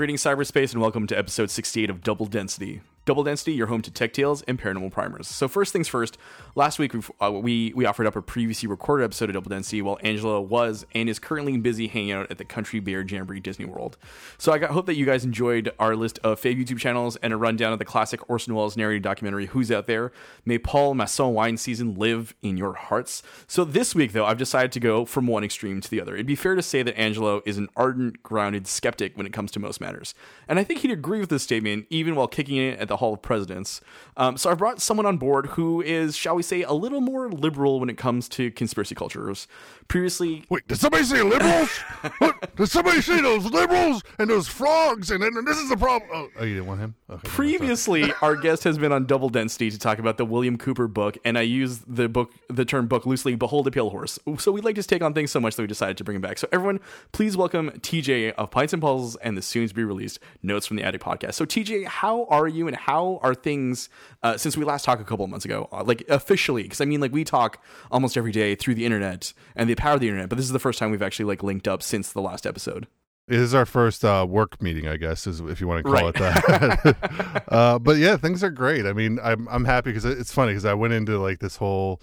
Greetings, cyberspace, and welcome to episode 68 of Double Density. Double Density, your home to tech tales and paranormal primers. So first things first. Last week we uh, we we offered up a previously recorded episode of Double Density while Angelo was and is currently busy hanging out at the Country Bear Jamboree Disney World. So I got, hope that you guys enjoyed our list of fave YouTube channels and a rundown of the classic Orson Welles narrated documentary Who's Out There. May Paul Masson wine season live in your hearts. So this week though, I've decided to go from one extreme to the other. It'd be fair to say that Angelo is an ardent, grounded skeptic when it comes to most matters, and I think he'd agree with this statement even while kicking it at the Hall of Presidents. Um, so I brought someone on board who is, shall we say, a little more liberal when it comes to conspiracy cultures. Previously, Wait, did somebody say liberals? what? Did somebody say those liberals and those frogs? And and this is the problem. Oh, oh, you didn't want him? Okay, previously our guest has been on Double Density to talk about the William Cooper book, and I use the book, the term book loosely. Behold a pale horse. So we like his take on things so much that we decided to bring him back. So everyone, please welcome TJ of Pints and Puzzles and the soon to be released Notes from the Attic podcast. So TJ, how are you, and how are things uh, since we last talked a couple of months ago, uh, like officially? Because I mean, like we talk almost every day through the internet and the power of the internet, but this is the first time we've actually like linked up since the last episode. It is our first uh, work meeting, I guess, is if you want to call Right. it that. uh, but yeah, things are great. I mean, I'm I'm happy because it's funny because I went into like this whole,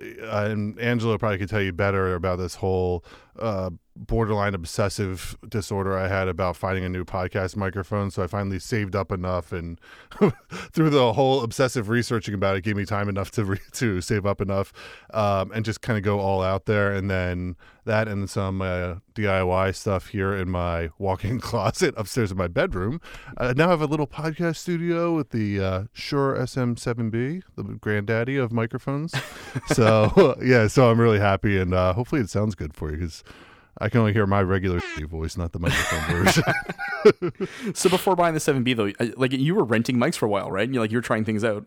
uh, and Angelo probably could tell you better about this whole uh, borderline obsessive disorder I had about finding a new podcast microphone. So I finally saved up enough, and through the whole obsessive researching about it, gave me time enough to re- to save up enough, um, and just kind of go all out there. And then that and some uh, DIY stuff here in my walk-in closet upstairs in my bedroom. I now have a little podcast studio with the uh, Shure SM7B, the granddaddy of microphones. so yeah, so I'm really happy, and uh, hopefully it sounds good for you because. I can only hear my regular voice, not the microphone version. So before buying the 7B though, like you were renting mics for a while, right? And you're like you're trying things out.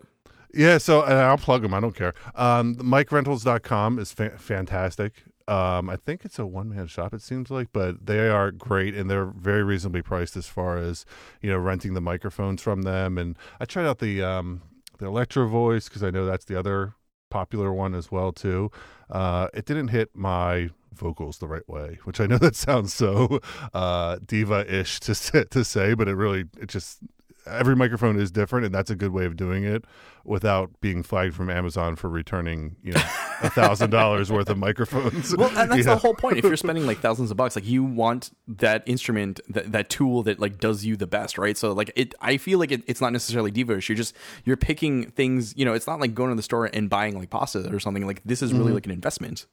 Yeah, so I'll plug them. I don't care. Um, MikeRentals.com is fa- fantastic. Um, I think it's a one man shop. It seems like, but they are great and they're very reasonably priced as far as you know renting the microphones from them. And I tried out the um, the Electro Voice because I know that's the other popular one as well too. Uh, it didn't hit my vocals the right way, which I know that sounds so uh, diva-ish to say, to say, but it really it just every microphone is different, and that's a good way of doing it without being flagged from Amazon for returning you know a thousand dollars worth of microphones. Well, and that's Yeah. the whole point. If you're spending like thousands of bucks, like you want that instrument, that, that tool that like does you the best, right? So like it, I feel like it, it's not necessarily divish. You're just you're picking things. You know, it's not like going to the store and buying like pasta or something. Like this is really Mm-hmm. like an investment.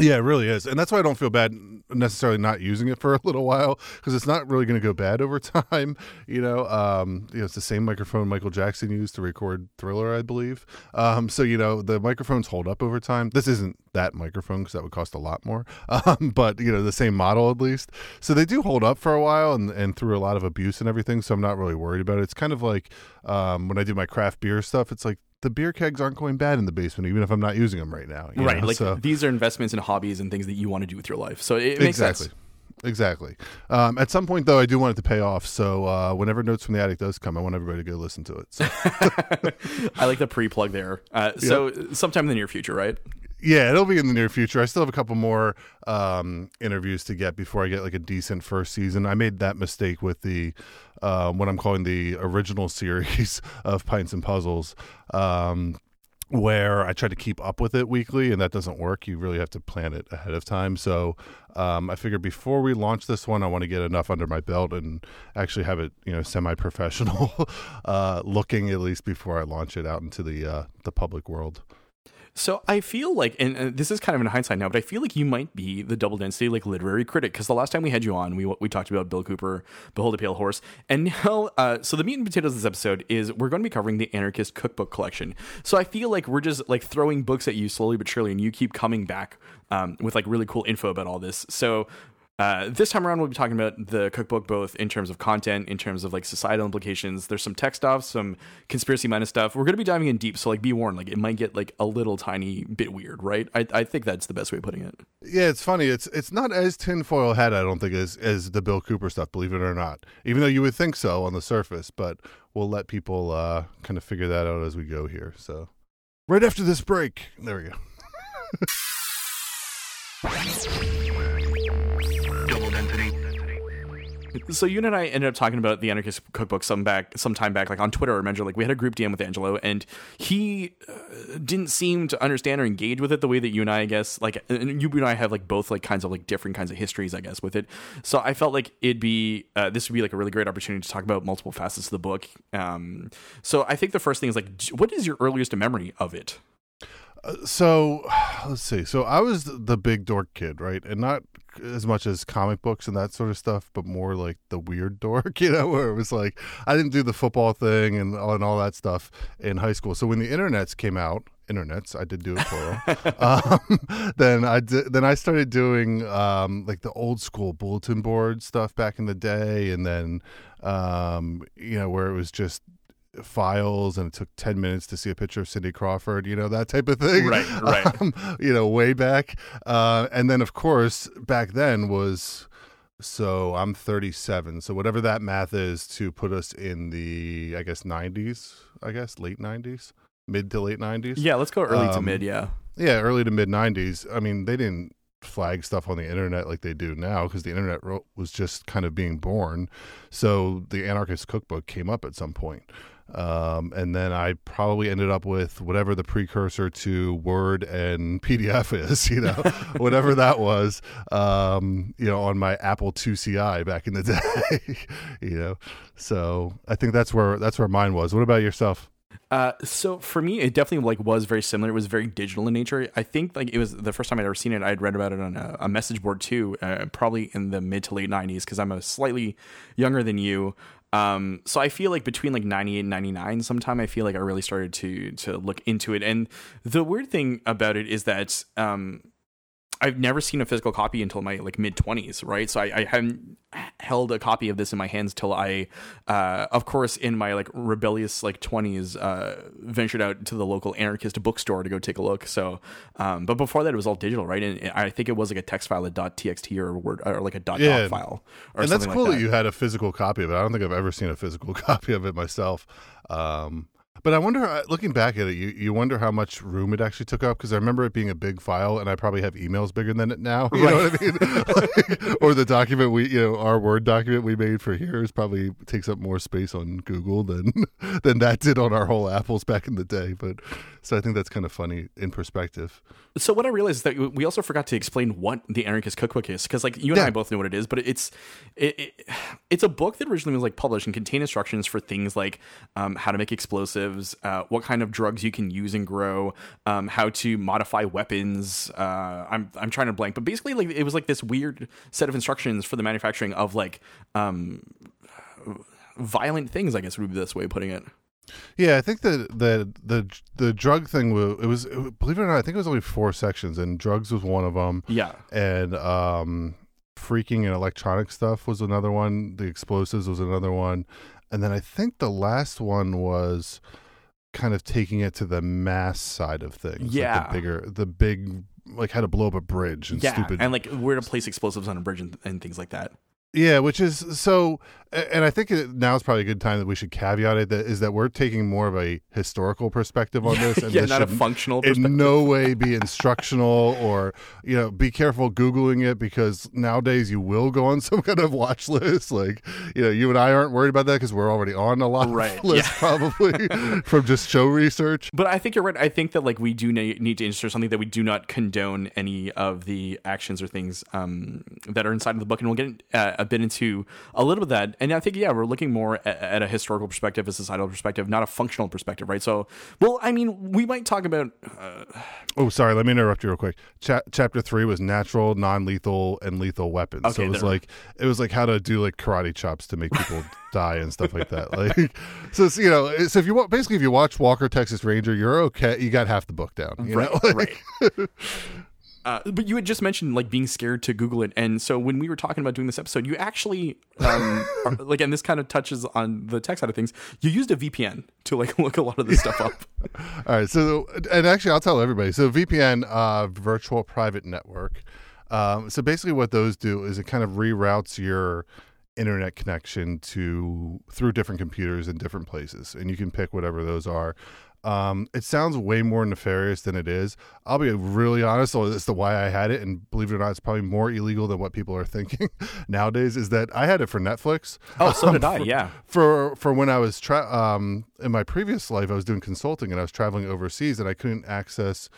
Yeah, it really is, and that's why I don't feel bad necessarily not using it for a little while because it's not really going to go bad over time. You know, um, you know, it's the same microphone Michael Jackson used to record Thriller, I believe. Um, so you know, the microphones hold up over time. This isn't that microphone because that would cost a lot more, um, but you know, the same model at least. So they do hold up for a while and and through a lot of abuse and everything. So I'm not really worried about it. It's kind of like um, when I do my craft beer stuff. It's like the beer kegs aren't going bad in the basement, even if I'm not using them right now. right. know? Like so, these are investments in hobbies and things that you want to do with your life. So it, it makes exactly. sense. Exactly. Um, at some point, though, I do want it to pay off. So uh, whenever Notes from the Attic does come, I want everybody to go listen to it. So, I like the pre-plug there. Uh, so sometime in the near future, right? Yeah, it'll be in the near future. I still have a couple more um, interviews to get before I get like a decent first season. I made that mistake with the um, what I'm calling the original series of Pints and Puzzles. Um, where I try to keep up with it weekly, and that doesn't work. You really have to plan it ahead of time. So um, I figured before we launch this one, I want to get enough under my belt and actually have it, you know, semi-professional uh, looking at least before I launch it out into the uh, the public world. So I feel like, and, this is kind of in hindsight now, but I feel like you might be the double density like literary critic because the last time we had you on, we we talked about Bill Cooper, Behold a Pale Horse, and now, uh, so the meat and potatoes of this episode is we're going to be covering the Anarchist Cookbook Collection. So I feel like we're just like throwing books at you slowly but surely, and you keep coming back um, with like really cool info about all this. So Uh, this time around, we'll be talking about the cookbook both in terms of content, in terms of like societal implications. There's some tech stuff, some conspiracy minded stuff. We're going to be diving in deep, so like be warned, like it might get like a little tiny bit weird, right? I, I think that's the best way of putting it. Yeah, it's funny. It's it's not as tinfoil hat, I don't think, as as the Bill Cooper stuff. Believe it or not, even though you would think so on the surface, but we'll let people uh, kind of figure that out as we go here. So, right after this break, there we go. So you and I ended up talking about the Anarchist Cookbook some back, some time back, like on Twitter. I remember, like we had a group DM with Angelo, and he uh, didn't seem to understand or engage with it the way that you and I, I guess, like and you and I have like both like kinds of like different kinds of histories, I guess, with it. So I felt like it'd be uh, this would be like a really great opportunity to talk about multiple facets of the book. Um, so I think the first thing is like, what is your earliest memory of it? Uh, so let's see. So I was the big dork kid, right? And not as much as comic books and that sort of stuff, but more like the weird dork, you know, where it was like I didn't do the football thing and all, and all that stuff in high school. So when the internets came out, internets, I did do it plural. um, then I did, then I started doing um, like the old school bulletin board stuff back in the day, and then um, you know where it was just files and it took 10 minutes to see a picture of Cindy Crawford, you know, that type of thing. Right, right. Um, you know, way back. Uh, and then, of course, back then was so I'm 37. So whatever that math is to put us in the, I guess, 90s, I guess, late 90s, mid to late 90s. Yeah, let's go early to Um, mid. Yeah. Yeah, early to mid 90s. I mean, they didn't flag stuff on the internet like they do now because the internet ro- was just kind of being born. So the Anarchist Cookbook came up at some point. Um, and then I probably ended up with whatever the precursor to Word and PDF is, you know, whatever that was, um, you know, on my Apple IIci back in the day, you know. So I think that's where that's where mine was. What about yourself? Uh, so for me, it definitely like was very similar. It was very digital in nature. I think like it was the first time I'd ever seen it. I'd read about it on a, a message board too, uh, probably in the mid to late '90s because I'm a slightly younger than you. Um, so I feel like between like 98 and 99 sometime I feel like I really started to to look into it. And the weird thing about it is that um I've never seen a physical copy until my like mid 20s, right? So I, I haven't held a copy of this in my hands till I uh of course in my like rebellious like 20s uh ventured out to the local anarchist bookstore to go take a look. So um but before that it was all digital, right? And I think it was like a text file a .txt or a word or like a .doc Yeah. file or and that's cool like that. you had a physical copy of it. I don't think I've ever seen a physical copy of it myself. Um, but I wonder, uh, looking back at it, you, you wonder how much room it actually took up because I remember it being a big file, and I probably have emails bigger than it now. You know what I mean? Like, or the document we, you know, our Word document we made for here is probably takes up more space on Google than than that did on our whole Apples back in the day. But so I think that's kind of funny in perspective. So what I realized is that we also forgot to explain what the Anarchist Cookbook is, because like you and Yeah. I both know what it is, but it's it, it, it's a book that originally was like published and contained instructions for things like um, how to make explosives, uh, what kind of drugs you can use and grow, um, how to modify weapons. Uh, I'm I'm trying to blank, but basically like it was like this weird set of instructions for the manufacturing of like um, violent things. I guess would be this way of putting it. Yeah, I think the the the the drug thing wa- it was believe it or not, I think it was only four sections, and drugs was one of them, Yeah. and um, freaking and electronic stuff was another one. The explosives was another one, and then I think the last one was kind of taking it to the mass side of things. like Yeah. the bigger, the big, like how to blow up a bridge and Yeah, stupid and like where to place explosives on a bridge and, and things like that. Yeah, which is so, and I think now is probably a good time that we should caveat it. That is that we're taking more of a historical perspective on this, and yeah, this not a functional in no way be instructional or you know be careful googling it because nowadays you will go on some kind of watch list. Like you know, you and I aren't worried about that because we're already on a lot Right, of lists probably from just show research. But I think you're right. I think that like we do need to insert something that we do not condone any of the actions or things um, that are inside of the book, and we'll get uh, a bit into a little bit of that. And I think yeah, we're looking more at, at a historical perspective, a societal perspective, not a functional perspective, right? So, well, I mean, we might talk about uh, Oh, sorry. Let me interrupt you real quick. Cha- chapter three was natural, non-lethal, and lethal weapons. so it was there. like it was like how to do like karate chops to make people die and stuff like that. Like, so you know, so if you basically if you watch Walker Texas Ranger, you're okay. You got half the book down. You right, know? Like, right. Uh, but you had just mentioned like being scared to Google it, and so when we were talking about doing this episode, you actually, um, are, like, and this kind of touches on the tech side of things. You used a VPN to like look a lot of this stuff up. All right. So, and actually, I'll tell everybody. So, VPN, uh, virtual private network. Um, so basically, what those do is it kind of reroutes your internet connection to through different computers in different places, and you can pick whatever those are. Um, it sounds way more nefarious than it is. I'll be really honest as to why I had it, and believe it or not, it's probably more illegal than what people are thinking nowadays. Is that I had it for Netflix. Oh, so did um, I. For, yeah. For for when I was tra- um in my previous life, I was doing consulting and I was traveling overseas, and I couldn't access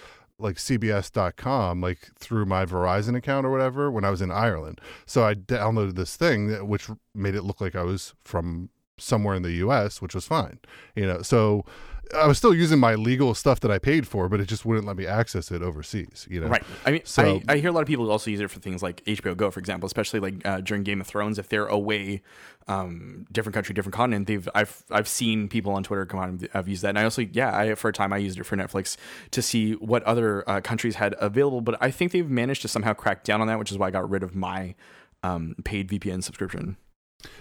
like cbs.com like through my verizon account or whatever when i was in ireland so i downloaded this thing that, which made it look like i was from somewhere in the us which was fine you know so I was still using my legal stuff that I paid for, but it just wouldn't let me access it overseas. You know, Right. I mean, So- I, I hear a lot of people also use it for things like HBO Go, for example, especially like uh, during Game of Thrones. If they're away, um, different country, different continent, they've I've I've seen people on Twitter come on and have used that. And I also, yeah, I for a time I used it for Netflix to see what other uh, countries had available. But I think they've managed to somehow crack down on that, which is why I got rid of my um, paid VPN subscription.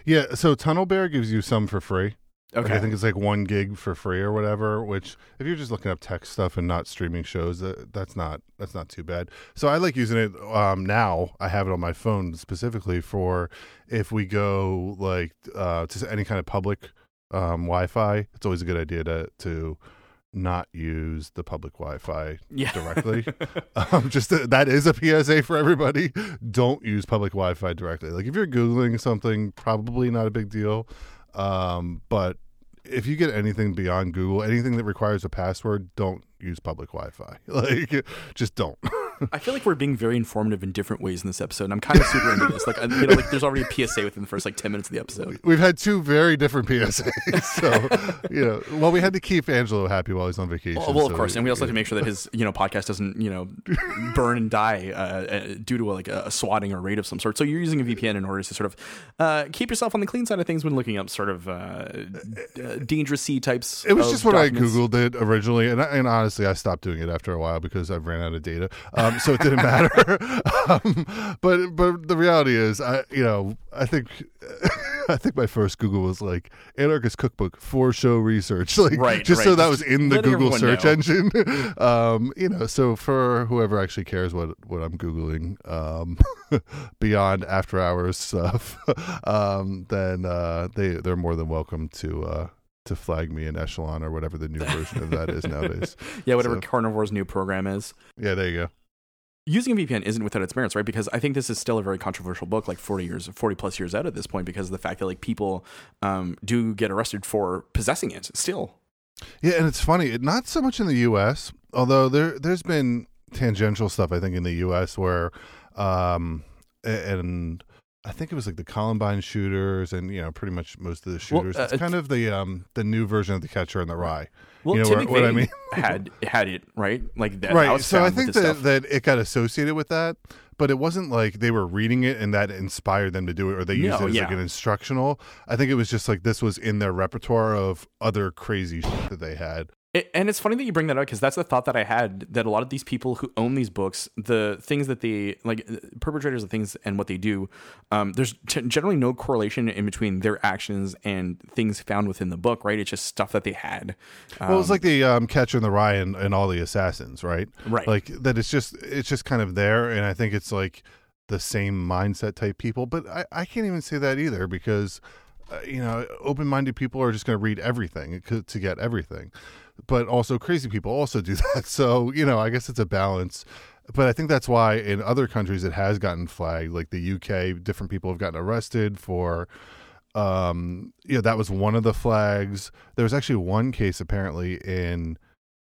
Yeah, so Tunnel Bear gives you some for free. Like, Okay. I think it's like one gig for free or whatever. Which, if you're just looking up tech stuff and not streaming shows, that, that's not that's not too bad. So I like using it um, now. I have it on my phone specifically for if we go like uh, to any kind of public um, Wi-Fi. It's always a good idea to to not use the public Wi-Fi yeah. directly. um, just that that is a PSA for everybody. Don't use public Wi-Fi directly. Like if you're googling something, probably not a big deal. Um, but if you get anything beyond Google, anything that requires a password, don't use public Wi-Fi. Like, just don't. I feel like we're being very informative in different ways in this episode. And I'm kind of super into this. Like, I- you know, like there's already a PSA within the first like 10 minutes of the episode. We've had two very different PSAs. So, you know, well, we had to keep Angelo happy while he's on vacation. Well, well, of so course, and we also have to make sure that his you know podcast doesn't you know burn and die uh, uh, due to like a, a swatting or raid of some sort. So you're using a VPN in order to sort of uh, keep yourself on the clean side of things when looking up sort of uh, uh, dangerous sea types. It was just what I googled it originally, and, I, and honestly, I stopped doing it after a while because I've ran out of data. Um, so it didn't matter. um, but but the reality is, I you know I think I think my first Google was like anarchist cookbook for show research, like Right, just so that was in the Google search know. engine. um, you know, so for whoever actually cares what what I'm googling, um, beyond after hours stuff, um, then uh, they they're more than welcome to. Uh, to flag me in Echelon or whatever the new version of that is nowadays. Yeah, whatever So- Carnivore's new program is. Yeah, there you go. Using a VPN isn't without its merits, right? Because I think this is still a very controversial book, like forty years, forty plus years out at this point, because of the fact that like people um, do get arrested for possessing it still. Yeah, and it's funny, it- not so much in the U.S., although there there's been tangential stuff I think in the U.S. where, um, and I think it was like the Columbine shooters, and you know, pretty much most of the Well, shooters. uh, it's kind of the um the new version of the Catcher in the Rye. Well, You know Tim what- what I mean? had had it right, like that. Right. was So I think that stuff. that it got associated with that, but it wasn't like they were reading it and that inspired them to do it, or they used No, it as like an instructional. I think it was just like this was in their repertoire of other crazy shit that they had. It, and it's funny that you bring that up because that's the thought that I had that a lot of these people who own these books, the things that they like, uh, perpetrators of things and what they do, um, there's t- generally no correlation in between their actions and things found within the book, right? It's just stuff that they had. Um, Well, it was like the um, Catcher in the Rye and, and all the assassins, right? Right. Like that. It's just it's just kind of there, and I think it's like the same mindset type people. But I, I can't even say that either because uh, you know open minded people are just going to read everything to to get everything, but also crazy people also do that. So you know I guess it's a balance. But I think that's why in other countries it has gotten flagged, like the UK. Different people have gotten arrested for um you know that was one of the flags there was actually one case apparently in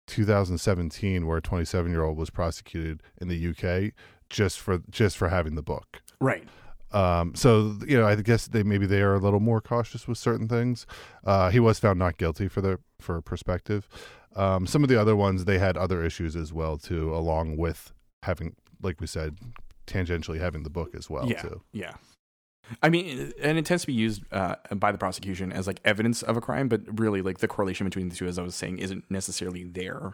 2017 where a 27 year old was prosecuted in the UK just for just for having the book right. Um so you know i guess they maybe they are a little more cautious with certain things uh he was found not guilty for the for perspective um some of the other ones they had other issues as well too along with having like we said tangentially having the book as well yeah. too Yeah. I mean, and it tends to be used uh, by the prosecution as like evidence of a crime, but really, like the correlation between the two, as I was saying, isn't necessarily there.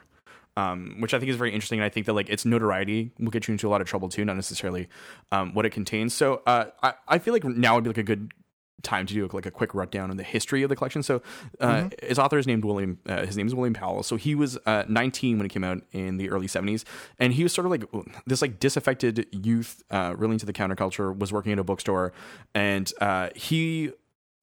Um, which I think is very interesting. And I think that like its notoriety will get you into a lot of trouble too, not necessarily um, what it contains. So uh, I, I feel like now would be like a good time to do like a quick rundown on the history of the collection. So uh, his author is named William. Uh, his name is William Powell. So he was uh, 19 when it came out in the early 70s, and he was sort of like this like disaffected youth, uh, really into the counterculture. Was working at a bookstore, and uh, he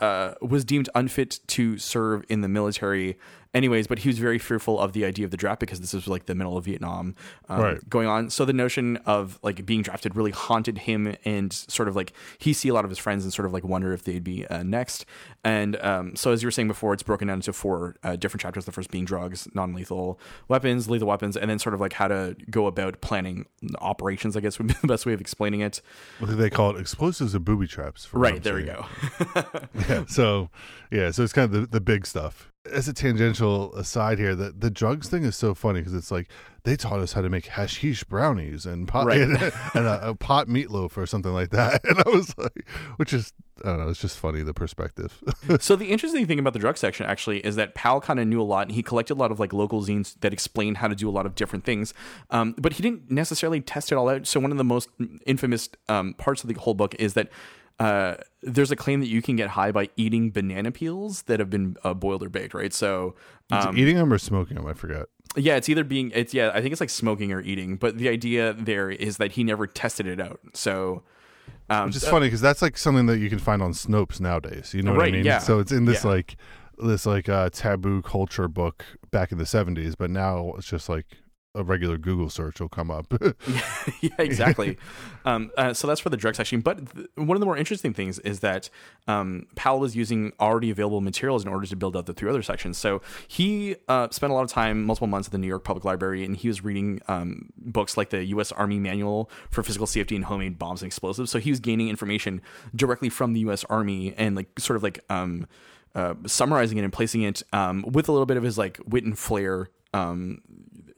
uh, was deemed unfit to serve in the military anyways, but he was very fearful of the idea of the draft because this was like the middle of Vietnam um, Right. going on. So the notion of like being drafted really haunted him, and sort of like he see a lot of his friends and sort of like wonder if they'd be uh, next. And um, so as you were saying before, it's broken down into four uh, different chapters. The first being drugs, non-lethal weapons, lethal weapons, and then sort of like how to go about planning operations. I guess would be the best way of explaining it. What they call it? Explosives and booby traps. for Right there we go. yeah. So, yeah. So it's kind of the, the big stuff. As a tangential aside here, the the drugs thing is so funny because it's like they taught us how to make hashish brownies and pot Right. and, a, a pot meatloaf or something like that. And I was like, which is I don't know. It's just funny the perspective. so the interesting thing about the drug section actually is that Powell kind of knew a lot and he collected a lot of like local zines that explained how to do a lot of different things. Um, but he didn't necessarily test it all out. So one of the most infamous um, parts of the whole book is that uh, there's a claim that you can get high by eating banana peels that have been uh, boiled or baked, right? So um, eating them or smoking them? I forgot. yeah, it's either being it's yeah, I think it's like smoking or eating. But the idea there is that he never tested it out. So um, Which is funny because that's like something that you can find on Snopes nowadays. You know what I mean? yeah. So it's in this Yeah. like this like uh, taboo culture book back in the seventies, but now it's just like a regular Google search will come up. yeah, exactly. um, uh, so that's for the drug section. But th- one of the more interesting things is that um, Powell was using already available materials in order to build out the three other sections. So he uh, spent a lot of time, multiple months at the New York Public Library, and he was reading um, books like the U.S. Army Manual for Physical Safety and Homemade Bombs and Explosives. So he was gaining information directly from the U.S. Army and like sort of like um, uh, summarizing it and placing it um, with a little bit of his like wit and flair um,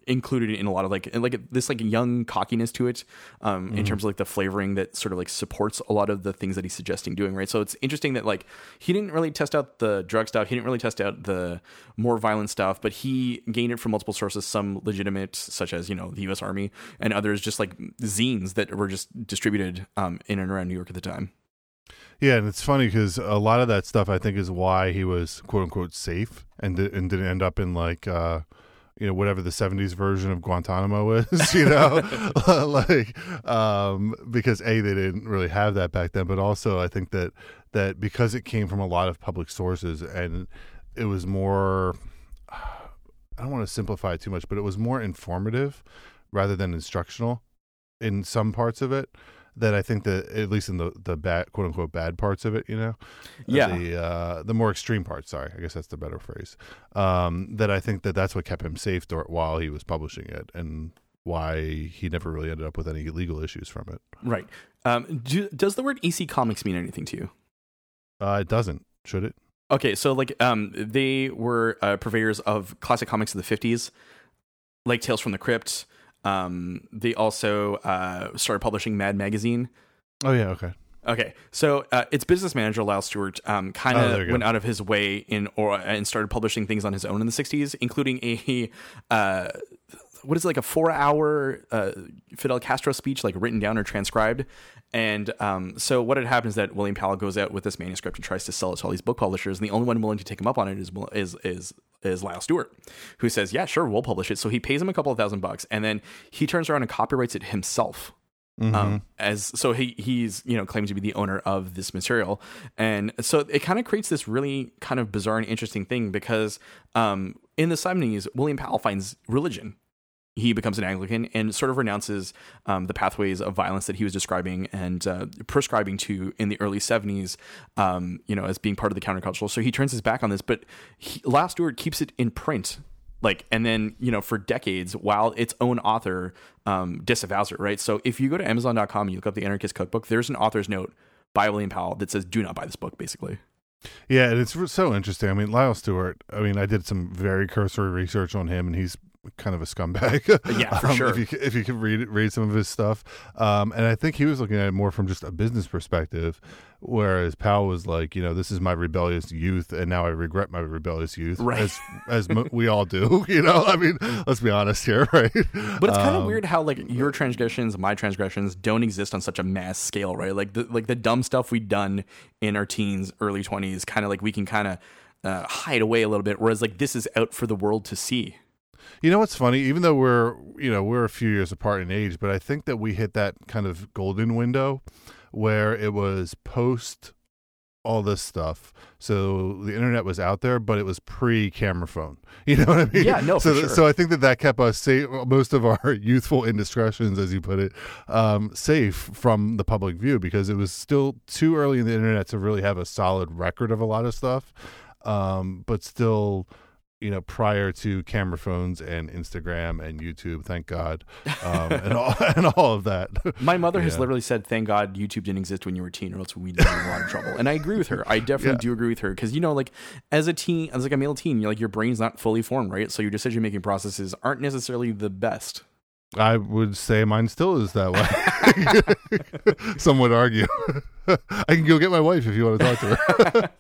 included in a lot of like and like this like young cockiness to it um in terms of like the flavoring that sort of like supports a lot of the things that he's suggesting doing right? So it's interesting that like he didn't really test out the drug stuff. He didn't really test out the more violent stuff but he gained it from multiple sources some legitimate such as you know the US army and others just like zines that were just distributed um in and around New York at the time. Yeah, and it's funny because a lot of that stuff I think is why he was quote unquote safe and and didn't end up in like uh you know whatever the 70s version of Guantanamo is, you know, like um because a they didn't really have that back then, but also I think that that because it came from a lot of public sources and it was more I don't want to simplify it too much, but it was more informative rather than instructional in some parts of it. That I think that at least in the the bad quote unquote bad parts of it, you know, Yeah. the uh, the more extreme parts. Sorry, I guess that's the better phrase. Um, that I think that that's what kept him safe while he was publishing it, and why he never really ended up with any legal issues from it. right um do, does the word EC comics mean anything to you Uh, it doesn't, should it? Okay, so like um they were uh, purveyors of classic comics of the 50s, like Tales from the Crypt. Um they also uh started publishing Mad Magazine. Oh yeah, okay. Okay, so uh, its business manager Lyle Stuart um, kind Oh, of go. went out of his way in or and started publishing things on his own in the '60s, including a uh, what is it like a four-hour uh, Fidel Castro speech, like written down or transcribed. And um, so what had happened is that William Powell goes out with this manuscript and tries to sell it to all these book publishers, and the only one willing to take him up on it is is is is Lyle Stuart, who says, "Yeah, sure, we'll publish it." So he pays him a couple of thousand bucks, and then he turns around and copyrights it himself Mhm. um, as so he he's you know claimed to be the owner of this material and so it kind of creates this really kind of bizarre and interesting thing because um, in the 70s william powell finds religion he becomes an anglican and sort of renounces um, the pathways of violence that he was describing and uh, prescribing to in the early 70s um, you know as being part of the countercultural so he turns his back on this but he, lyle stuart keeps it in print like and then you know for decades while its own author um, disavows it right so if you go to amazon.com and you look up the anarchist cookbook there's an author's note by william powell that says do not buy this book basically Yeah, and it's so interesting. I mean, Lyle Stuart. I mean, I did some very cursory research on him, and he's kind of a scumbag. Yeah, for Um, sure. If you if you can read read some of his stuff, um, and I think he was looking at it more from just a business perspective, whereas Powell was like, you know, this is my rebellious youth, and now I regret my rebellious youth, Right. as as mo- we all do. You know, I mean, let's be honest here, right? but it's kind of Um, weird how like your transgressions my transgressions don't exist on such a mass scale right like the like the dumb stuff we've done in our teens early 20s kind of like we can kind of uh, hide away a little bit whereas like this is out for the world to see You know what's funny? Even though we're you know we're a few years apart in age, but I think that we hit that kind of golden window where it was post all this stuff. So the internet was out there, but it was pre-camera phone. You know what I mean? Yeah, no, So, for sure. so I think that that kept us safe, most of our youthful indiscretions, as you put it, um, safe from the public view because it was still too early in the internet to really have a solid record of a lot of stuff. Um, but still, you know, prior to camera phones and Instagram and YouTube, thank God, um, and all and all of that. My mother has literally said, "Thank God YouTube didn't exist when you were a teen, or else we'd be in a lot of trouble." And I agree with her. I definitely Yeah. do agree with her because you know, like as a teen, as like a male teen, you're like your brain's not fully formed, right? So your decision making processes aren't necessarily the best. I would say mine still is that way. Some would argue. I can go get my wife if you want to talk to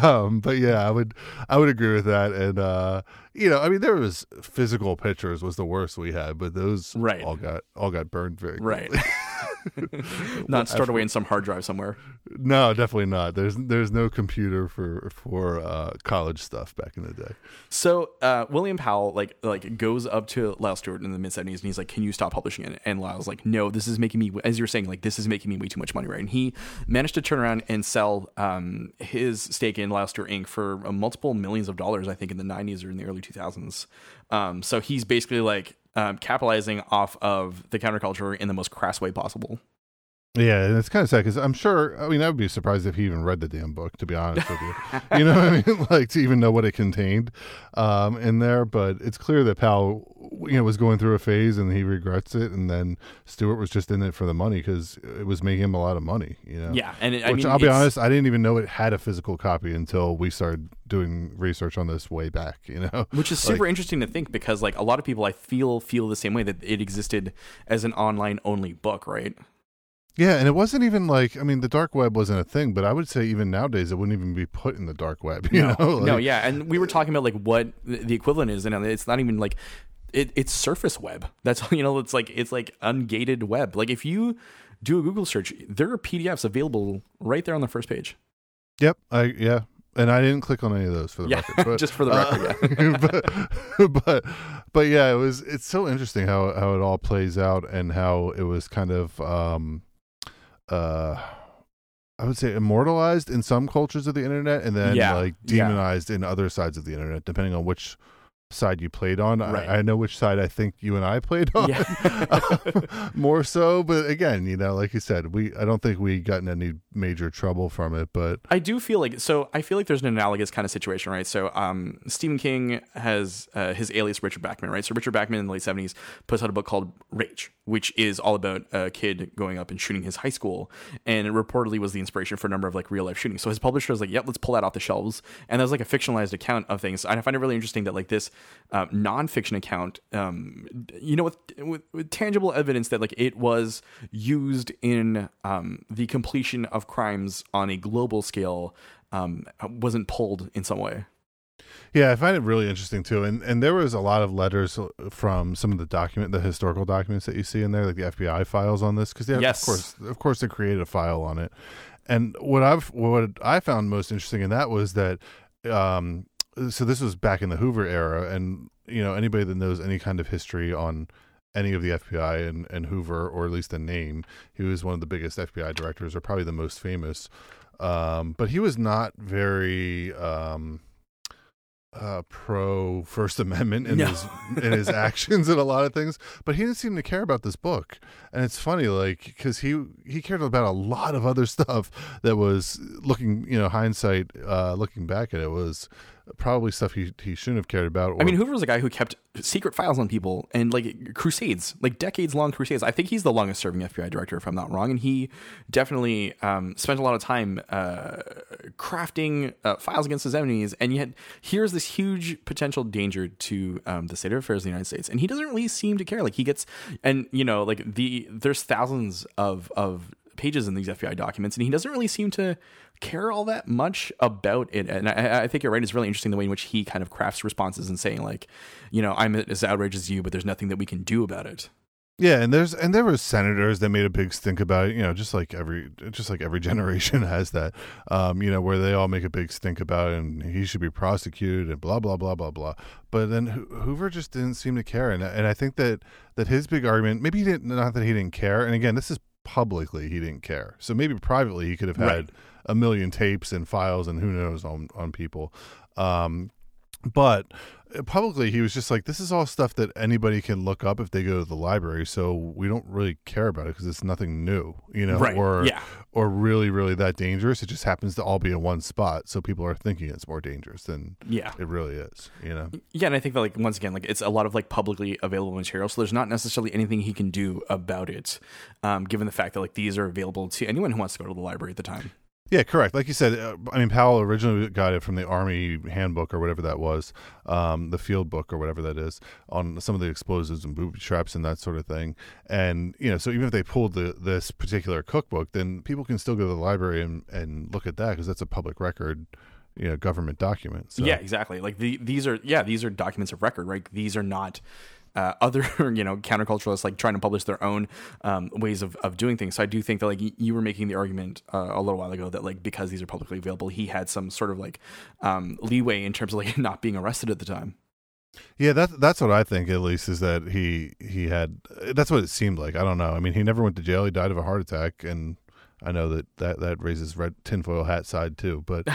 her. um, but yeah, I would I would agree with that. And uh, you know, I mean, there was physical pictures was the worst we had, but those Right. all got all got burned very Right. not stored away in some hard drive somewhere. No, definitely not. There's there's no computer for for uh, college stuff back in the day. So uh, William Powell like like goes up to Lyle Stuart in the mid seventies and he's like, "Can you stop publishing it?" And Lyle's like, "No, this is making me as you're saying like this is making me way too much money, right?" And he managed to turn around and sell um, his stake in Lyle Inc. for uh, multiple millions of dollars, I think, in the '90s or in the early 2000s. Um, so he's basically like um, capitalizing off of the counterculture in the most crass way possible. Yeah, and it's kind of sad because I'm sure. I mean, I would be surprised if he even read the damn book. To be honest with you, you know what I mean? Like to even know what it contained um, in there. But it's clear that Powell, you know, was going through a phase and he regrets it. And then Stuart was just in it for the money because it was making him a lot of money. You know. Yeah, and it, I Which mean, I'll be honest, I didn't even know it had a physical copy until we started doing research on this way back. You know, which is Like- super interesting to think because like a lot of people I feel feel the same way that it existed as an online only book, right? Yeah, and it wasn't even like I mean the dark web wasn't a thing, but I would say even nowadays it wouldn't even be put in the dark web. You no, know, no, yeah, and we were talking about like what the equivalent is, and it's not even like it, it's surface web. That's you know, it's like it's like ungated web. Like if you do a Google search, there are PDFs available right there on the first page. Yep. I yeah. And I didn't click on any of those for the Yeah, record. But, just for the record, yeah. but, but but yeah, it was it's so interesting how how it all plays out and how it was kind of um uh I would say immortalized in some cultures of the internet and then Yeah, like yeah. demonized in other sides of the internet, depending on which side you played on. Right. I, I know which side I think you and I played on. Yeah. more so, but again, you know, like you said, we I don't think we got in any major trouble from it, but I do feel like so. I feel like there's an analogous kind of situation, right? So, um, Stephen King has uh, his alias Richard Bachman, right? So, Richard Bachman in the late '70s puts out a book called Rage, which is all about a kid going up and shooting his high school, and it reportedly was the inspiration for a number of like real life shootings. So, his publisher was like, "Yep, let's pull that off the shelves." And that was like a fictionalized account of things. And I find it really interesting that like this uh, nonfiction account, um, you know, with, with with tangible evidence that like it was used in um, the completion of crimes on a global scale um, wasn't pulled in some way. Yeah, I find it really interesting too. And and there was a lot of letters from some of the document, the historical documents that you see in there, like the FBI files on this, because Yes. of course, of course, they created a file on it. And what I've what I found most interesting in that was that, um, so this was back in the Hoover era, and you know anybody that knows any kind of history on any of the FBI and, and Hoover, or at least the name, he was one of the biggest FBI directors, or probably the most famous. Um, but he was not very um, uh, pro First Amendment in No. his in his actions and a lot of things. But he didn't seem to care about this book, and it's funny, like because he he cared about a lot of other stuff that was looking, you know, hindsight, uh, looking back at it was probably stuff he he shouldn't have cared about. I mean, Hoover was a guy who kept secret files on people and like crusades, like decades long crusades. I think he's the longest serving FBI director, if I'm not wrong. And he definitely um, spent a lot of time uh, crafting uh, files against his enemies. And yet, here's this huge potential danger to um, the state of affairs of the United States. And he doesn't really seem to care. Like, he gets, and you know, like the, there's thousands of, of, pages in these FBI documents, and he doesn't really seem to care all that much about it. And I, I think you're right. It's really interesting the way in which he kind of crafts responses and saying like, you know, I'm as outraged as you, but there's nothing that we can do about it. Yeah, and there's and there were senators that made a big stink about it. You know, just like every just like every generation has that. Um, you know, where they all make a big stink about it, and he should be prosecuted and blah blah blah blah blah. But then Hoover just didn't seem to care, and and I think that that his big argument, maybe he didn't, not that he didn't care. And again, this is publicly he didn't care. So maybe privately he could have had Right. a million tapes and files and who knows on on people. Um, but publicly he was just like this is all stuff that anybody can look up if they go to the library so we don't really care about it because it's nothing new you know Right. or Yeah. or really really that dangerous it just happens to all be in one spot so people are thinking it's more dangerous than Yeah. it really is you know Yeah, and I think that like once again, like it's a lot of like publicly available material, so there's not necessarily anything he can do about it, um, given the fact that like these are available to anyone who wants to go to the library at the time. Yeah, correct. Like you said, uh, I mean, Powell originally got it from the Army Handbook or whatever that was, um, the Field Book or whatever that is, on some of the explosives and booby traps and that sort of thing. And you know, so even if they pulled the this particular cookbook, then people can still go to the library and, and look at that because that's a public record, you know, government document. So. Yeah, exactly. Like the, these are yeah these are documents of record, right? These are not uh, other you know counterculturalists like trying to publish their own um, ways of, of doing things. So I do think that like you were making the argument uh, a little while ago that like because these are publicly available, he had some sort of like um, leeway in terms of like not being arrested at the time. Yeah, that's that's what I think. At least is that he he had. That's what it seemed like. I don't know. I mean, he never went to jail. He died of a heart attack, and I know that that, that raises red tinfoil hat side too. But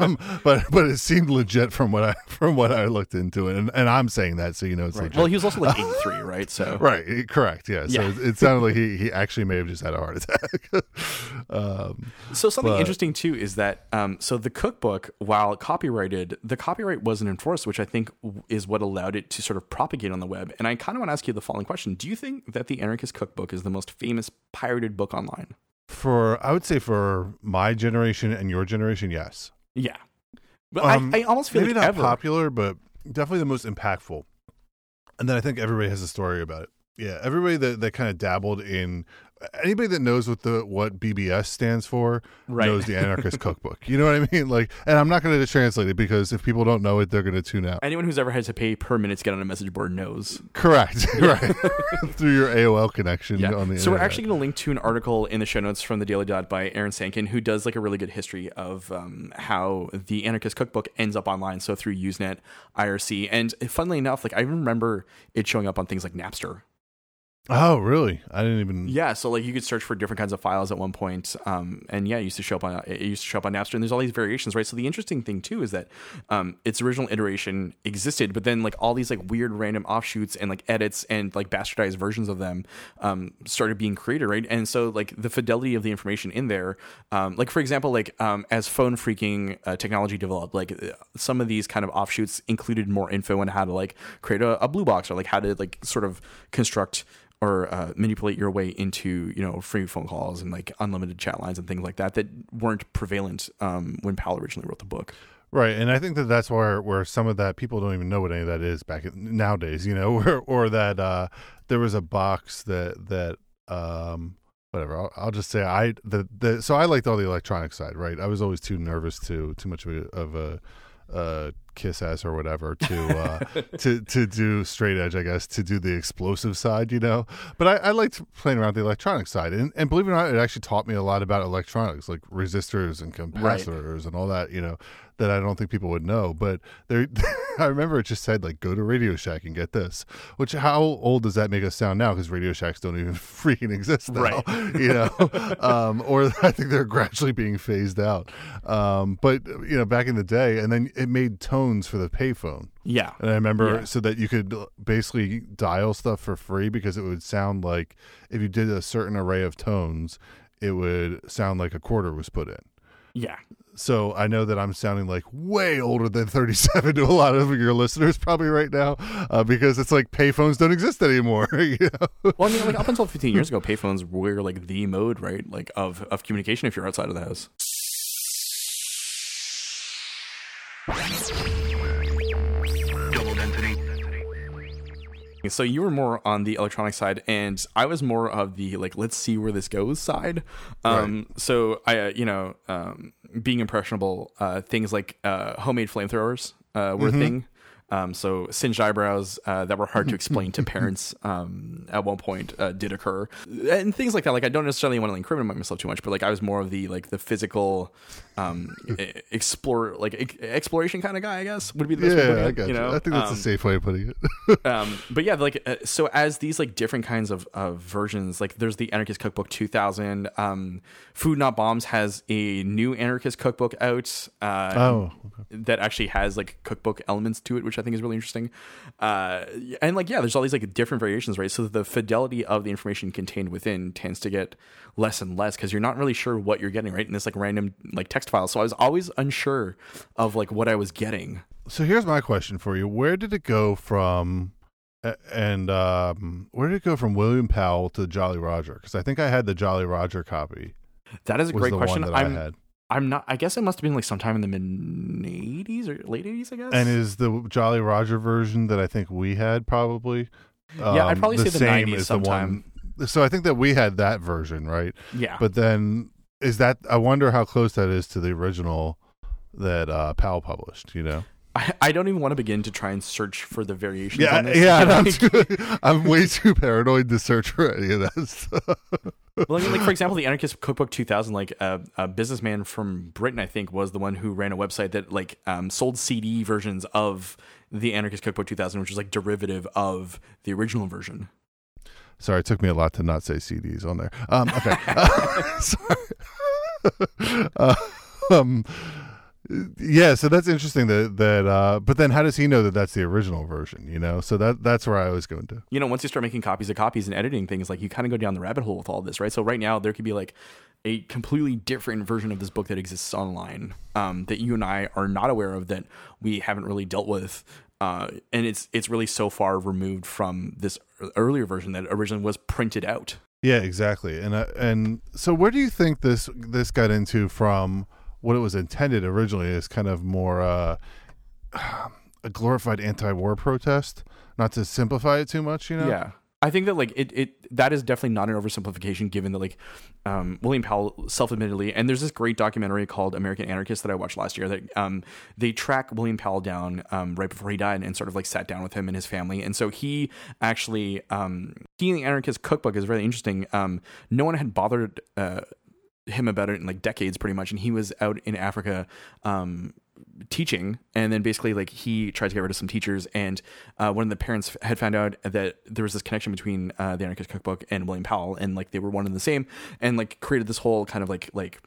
um, but but it seemed legit from what I from what I looked into it, and, and I'm saying that so you know it's Right. legit. Well, he was also like 83, right? So Right, eh, correct. Yeah. So it, it sounded like he, he actually may have just had a heart attack. um, So something But- interesting too is that um, so the cookbook, while copyrighted, the copyright wasn't enforced, which I think is what allowed it to sort of propagate on the web. And I kind of want to ask you the following question: Do you think that the Anarchist Cookbook is the most famous pirated book online? For I would say for my generation and your generation, yes. Yeah, but Um, I, I almost feel maybe like not ever. popular, but definitely the most impactful. And then I think everybody has a story about it. Yeah, everybody that, that kind of dabbled in anybody that knows what the what BBS stands for Right. knows the Anarchist Cookbook. You know what I mean? Like, and I'm not going to translate it because if people don't know it, they're going to tune out. Anyone who's ever had to pay per minute to get on a message board knows. Correct, right? Through your AOL connection Yeah. on the So we're actually going to link to an article in the show notes from the Daily Dot by Aaron Sankin, who does like a really good history of um, how the Anarchist Cookbook ends up online. So through Usenet, IRC, and funnily enough, like I remember it showing up on things like Napster. Oh, really? I didn't even. Yeah, so like you could search for different kinds of files at one point, um, and yeah, it used to show up on it used to show up on Napster, and there's all these variations, right? So the interesting thing too is that um, its original iteration existed, but then like all these like weird random offshoots and like edits and like bastardized versions of them um, started being created, right? And so like the fidelity of the information in there, um, like for example, like um, as phone freaking uh, technology developed, like uh, some of these kind of offshoots included more info on how to like create a, a blue box or like how to like sort of construct or uh, manipulate your way into you know free phone calls and like unlimited chat lines and things like that that weren't prevalent um, when Powell originally wrote the book. Right, and I think that that's where where some of that people don't even know what any of that is back in, nowadays, you know, or or that uh, there was a box that that um, whatever. I'll, I'll just say I the, the so I liked all the electronic side, right? I was always too nervous to too much of a, of a uh, kiss ass or whatever to uh, to to do straight edge, I guess, to do the explosive side, you know. But I, I liked playing around the electronic side, and, and believe it or not, it actually taught me a lot about electronics, like resistors and capacitors and all that, you know, that I don't think people would know. But there, I remember it just said like go to Radio Shack and get this. Which how old does that make us sound now? Because Radio Shacks don't even freaking exist now, Right. you know. um, or I think they're gradually being phased out. Um, but you know, back in the day, and then it made tones for the payphone. Yeah, And I remember Yeah. so that you could basically dial stuff for free because it would sound like if you did a certain array of tones, it would sound like a quarter was put in. yeah, So I know that I'm sounding like way older than 37 to a lot of your listeners probably right now uh, because it's like payphones don't exist anymore. you know? Well, I mean, like up until 15 years ago, payphones were like the mode, right? Like of of communication if you're outside of the house. So you were more on the electronic side, and I was more of the like, let's see where this goes side. Um, So I, uh, you know, um, being impressionable, uh, things like uh, homemade flamethrowers uh, were a thing. Um, so singed eyebrows uh, that were hard to explain to parents um, at one point uh, did occur, and things like that. Like I don't necessarily want to incriminate myself too much, but like I was more of the like the physical um, explore like e- exploration kind of guy. I guess would be the best way Yeah, I got you you. know. I think that's Um, a safe way of putting it. um, but yeah, like uh, so as these like different kinds of, of versions, like there's the Anarchist Cookbook 2000. Um, Food Not Bombs has a new Anarchist Cookbook out. Uh, oh, that actually has like cookbook elements to it, which I think is really interesting. Uh, and like, yeah, there's all these like different variations, right? So the fidelity of the information contained within tends to get less and less because you're not really sure what you're getting, right? In this like random like text file. So I was always unsure of like what I was getting. So here's my question for you: Where did it go from, and um, where did it go from William Powell to Jolly Roger? Because I think I had the Jolly Roger copy. That is a great question. that I'm I had. I'm not. I guess it must have been like sometime in the mid '80s or late '80s. I guess. And is the Jolly Roger version that I think we had probably? Yeah, I'd um, probably say the same 90s as the sometime. one. So I think that we had that version, right? yeah. But then is that? I wonder how close that is to the original that uh, Powell published. You know? I, I don't even want to begin to try and search for the variations. Yeah, on this. yeah. Like- too, I'm way too paranoid to search for any of that stuff. well, I mean, like for example, the Anarchist Cookbook 2000, like uh, a businessman from Britain, I think, was the one who ran a website that like um, sold CD versions of the Anarchist Cookbook 2000, which is like derivative of the original version. Sorry, it took me a lot to not say CDs on there. Um, okay, sorry. uh, um, yeah, so that's interesting that that. Uh, but then, how does he know that that's the original version? You know, so that that's where I was going to. You know, once you start making copies of copies and editing things, like you kind of go down the rabbit hole with all this, right? So right now there could be like a completely different version of this book that exists online um, that you and I are not aware of that we haven't really dealt with. Uh, and it's it's really so far removed from this earlier version that originally was printed out. Yeah, exactly. And uh, and so, where do you think this this got into from what it was intended originally is kind of more uh, a glorified anti-war protest? Not to simplify it too much, you know. Yeah. I think that like it, it that is definitely not an oversimplification given that like um, William Powell self-admittedly and there's this great documentary called American Anarchist that I watched last year that um, they track William Powell down um, right before he died and sort of like sat down with him and his family and so he actually um, he and the Anarchist cookbook is really interesting um, no one had bothered uh, him about it in like decades pretty much and he was out in Africa um, teaching and then basically like he tried to get rid of some teachers and uh, one of the parents had found out that there was this connection between uh, the anarchist cookbook and william powell and like they were one and the same and like created this whole kind of like like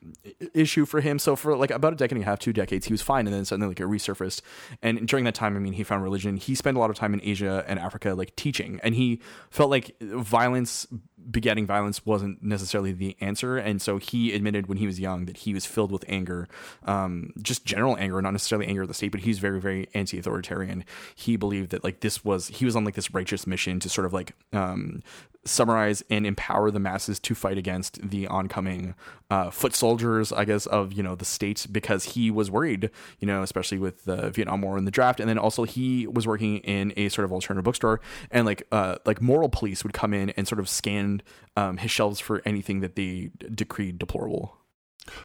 issue for him. So for like about a decade and a half two decades he was fine and then suddenly like it resurfaced and during that time i mean he found religion. He spent a lot of time in asia and africa like teaching and he felt like violence begetting violence wasn't necessarily the answer. And so he admitted when he was young that he was filled with anger um, just general anger not necessarily anger at the state but he's very very anti-authoritarian. He believed that like this was he was on like this righteous mission to sort of like um, summarize and empower the masses to fight against the oncoming uh, foot soldiers, I guess, of you know the state because he was worried, you know, especially with the Vietnam War and the draft, and then also he was working in a sort of alternative bookstore, and like uh, like moral police would come in and sort of scan um, his shelves for anything that they decreed deplorable.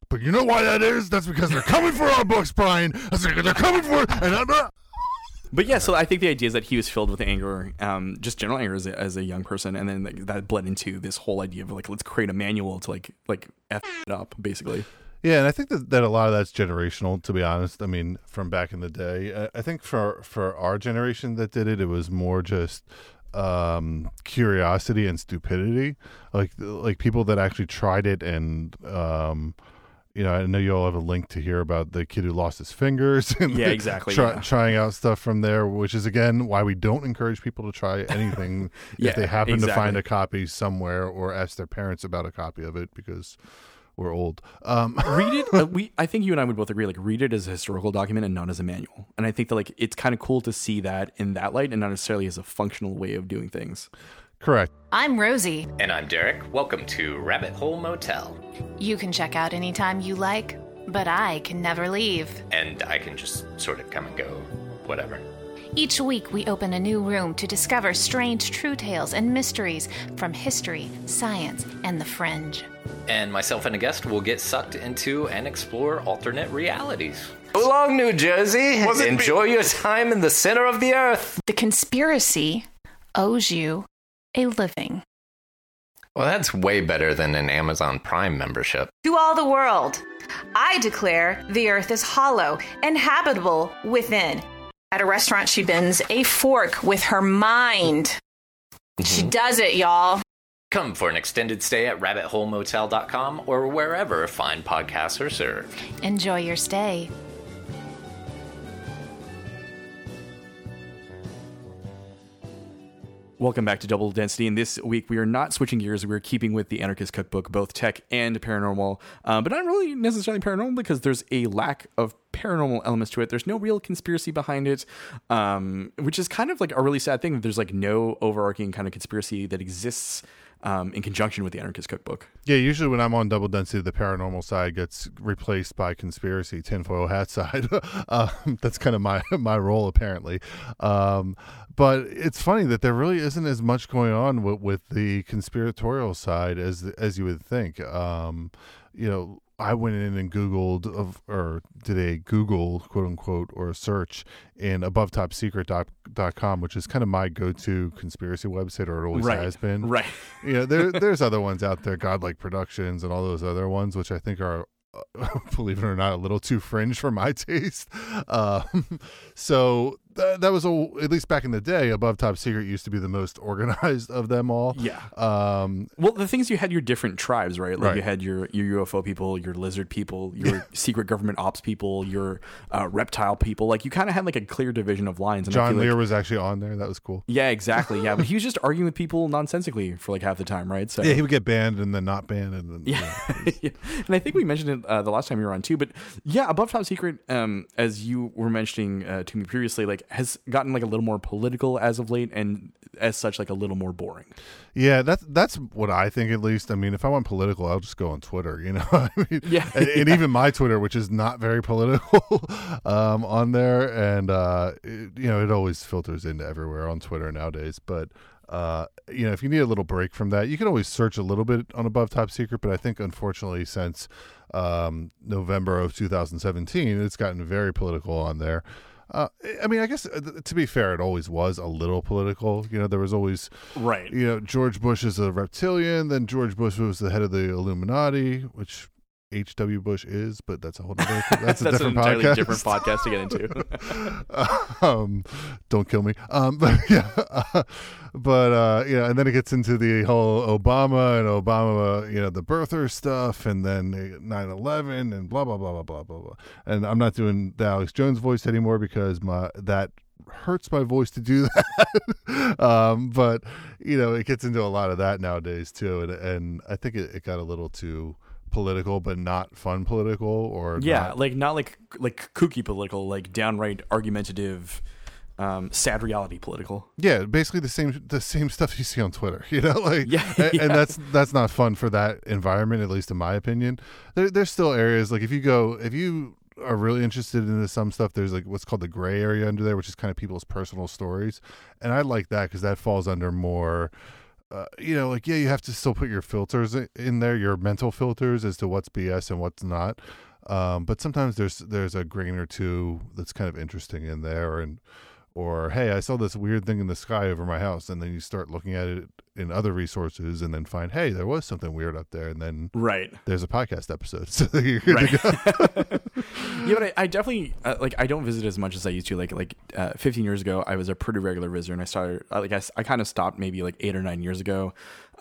But you know why that is? That's because they're coming for our books, Brian. That's because they're coming for and I'm not. But yeah, so I think the idea is that he was filled with anger, um, just general anger as a, as a young person, and then like, that bled into this whole idea of like let's create a manual to like like f it up, basically. Yeah, and I think that, that a lot of that's generational. To be honest, I mean, from back in the day, I, I think for for our generation that did it, it was more just um curiosity and stupidity like like people that actually tried it and um you know i know you all have a link to hear about the kid who lost his fingers and Yeah, exactly, try, yeah. trying out stuff from there which is again why we don't encourage people to try anything Yeah, if they happen exactly. to find a copy somewhere or ask their parents about a copy of it because we're old um read it. Uh, we, I think you and I would both agree. Like, read it as a historical document and not as a manual. And I think that like it's kind of cool to see that in that light, and not necessarily as a functional way of doing things. Correct I'm Rosie. And I'm Derek. Welcome to Rabbit Hole Motel. You can check out anytime you like, but I can never leave. And I can just sort of come and go, whatever. Each week, we open a new room to discover strange true tales and mysteries from history, science, and the fringe. And myself and a guest will get sucked into and explore alternate realities. So long, New Jersey. Wasn't me. Enjoy your time in the center of the earth. The conspiracy owes you a living. Well, that's way better than an Amazon Prime membership. To all the world, I declare the earth is hollow and habitable within. At a restaurant, she bends a fork with her mind. She mm-hmm. does it, y'all. Come for an extended stay at rabbitholemotel.com or wherever fine podcasts are served. Enjoy your stay. Welcome back to Double Density. And this week we are not switching gears. We're keeping with the Anarchist Cookbook, both tech and paranormal, um, but not really necessarily paranormal because there's a lack of paranormal elements to it. There's no real conspiracy behind it, um, which is kind of like a really sad thing. that There's like no overarching kind of conspiracy that exists um, in conjunction with the Anarchist Cookbook. Yeah, usually when I'm on double density, the paranormal side gets replaced by conspiracy tinfoil hat side. um, that's kind of my my role apparently. Um, but it's funny that there really isn't as much going on with, with the conspiratorial side as as you would think. Um, you know, I went in and Googled of or did a Google quote unquote or a search in abovetopsecret.com, which is kind of my go to conspiracy website or it always Right. has been Right. you know, there there's other ones out there, Godlike Productions and all those other ones, which I think are, believe it or not, a little too fringe for my taste. Um, so th- that was a, at least back in the day. Above Top Secret used to be the most organized of them all. Yeah. Um, Well, the things you had your different tribes, right? Like Right. you had your your UFO people, your lizard people, your secret government ops people, your uh, reptile people. Like you kind of had like a clear division of lines. And John feel like- Lear was actually on there. That was cool. Yeah, exactly. Yeah, but he was just arguing with people nonsensically for like half the time, right? So Yeah, he would get banned and then not banned, and then yeah. yeah. And I think we mentioned it uh, the last time you were on too. But yeah, Above Top Secret, um, as you were mentioning uh, to me previously, like has gotten like a little more political as of late, and as such, like a little more boring. Yeah, that's that's what I think at least. I mean, if I want political, I'll just go on Twitter. You know, I mean, Yeah. and, and even my Twitter, which is not very political, um, on there, and uh, it, you know, it always filters into everywhere on Twitter nowadays. But uh, you know, if you need a little break from that, you can always search a little bit on Above Top Secret. But I think, unfortunately, since um, November of 2017, it's gotten very political on there. Uh, I mean, I guess uh, to be fair, it always was a little political. You know, there was always Right. you know, George Bush is a reptilian. Then George Bush was the head of the Illuminati, which H.W. Bush is, but that's a whole other, that's a That's different an entirely podcast. different podcast to get into. um, don't kill me. Um, but yeah, uh, but uh, yeah, and then it gets into the whole Obama and Obama, you know, the birther stuff, and then 9/11 and blah blah blah blah blah blah blah. And I'm not doing the Alex Jones voice anymore because my that hurts my voice to do that. um, but you know, it gets into a lot of that nowadays too, and and I think it, it got a little too political, but not fun political, or yeah, not- like not like like kooky political, like downright argumentative, um, sad reality political. Yeah, basically the same the same stuff you see on Twitter. You know, like Yeah, and, yeah. that's that's not fun for that environment, at least in my opinion. There, there's still areas like if you go if you are really interested into some stuff, there's like what's called the gray area under there, which is kind of people's personal stories, and I like that because that falls under more. Uh, you know, like yeah, you have to still put your filters in there, your mental filters as to what's BS and what's not. Um, but sometimes there's there's a grain or two that's kind of interesting in there, and or hey, I saw this weird thing in the sky over my house, and then you start looking at it in other resources, and then find hey, there was something weird up there, and then Right. there's a podcast episode, so you're good Right. to go. yeah, but I, I definitely uh, like I don't visit as much as I used to. Like like uh, 15 years ago, I was a pretty regular visitor, and I started uh, like I kind of stopped maybe like eight or nine years ago.